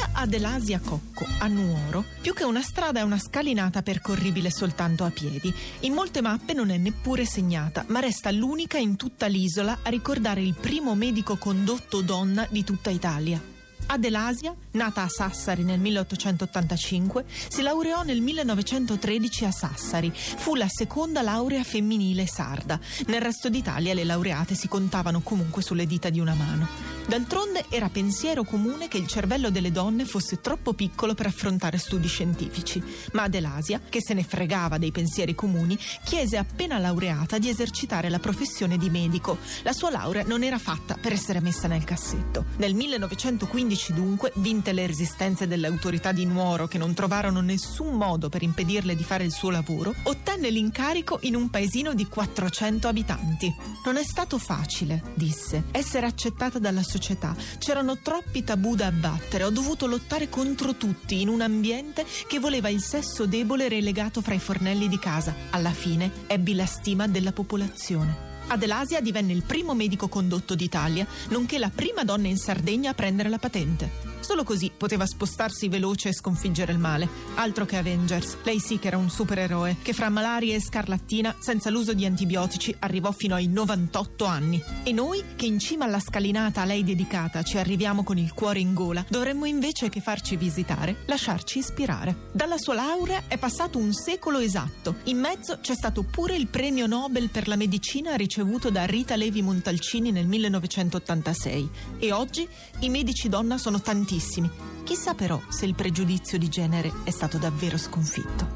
Via Adelasia Cocco, a Nuoro, più che una strada è una scalinata percorribile soltanto a piedi. In molte mappe non è neppure segnata, ma resta l'unica in tutta l'isola a ricordare il primo medico condotto donna di tutta Italia. Adelasia, nata a Sassari nel 1885, si laureò nel 1913 a Sassari. Fu la seconda laurea femminile sarda. Nel resto d'Italia le laureate si contavano comunque sulle dita di una mano. D'altronde era pensiero comune che il cervello delle donne fosse troppo piccolo per affrontare studi scientifici. Ma Adelasia, che se ne fregava dei pensieri comuni, chiese appena laureata di esercitare la professione di medico. La sua laurea non era fatta per essere messa nel cassetto. Nel 1915 dunque, vinte le resistenze delle autorità di Nuoro che non trovarono nessun modo per impedirle di fare il suo lavoro, ottenne l'incarico in un paesino di 400 abitanti. Non è stato facile, disse, essere accettata dalla società. C'erano troppi tabù da abbattere, ho dovuto lottare contro tutti in un ambiente che voleva il sesso debole relegato fra i fornelli di casa. Alla fine ebbi la stima della popolazione. Adelasia divenne il primo medico condotto d'Italia, nonché la prima donna in Sardegna a prendere la patente. Solo così poteva spostarsi veloce e sconfiggere il male. Altro che Avengers. Lei sì che era un supereroe, che fra malaria e scarlattina, senza l'uso di antibiotici, arrivò fino ai 98 anni. E noi, che in cima alla scalinata a lei dedicata ci arriviamo con il cuore in gola, dovremmo invece che farci visitare, lasciarci ispirare. Dalla sua laurea è passato un secolo esatto. In mezzo c'è stato pure il premio Nobel per la medicina ricevuto da Rita Levi Montalcini nel 1986. E oggi i medici donna sono tantissimi Chissà però se il pregiudizio di genere è stato davvero sconfitto.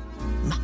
Ma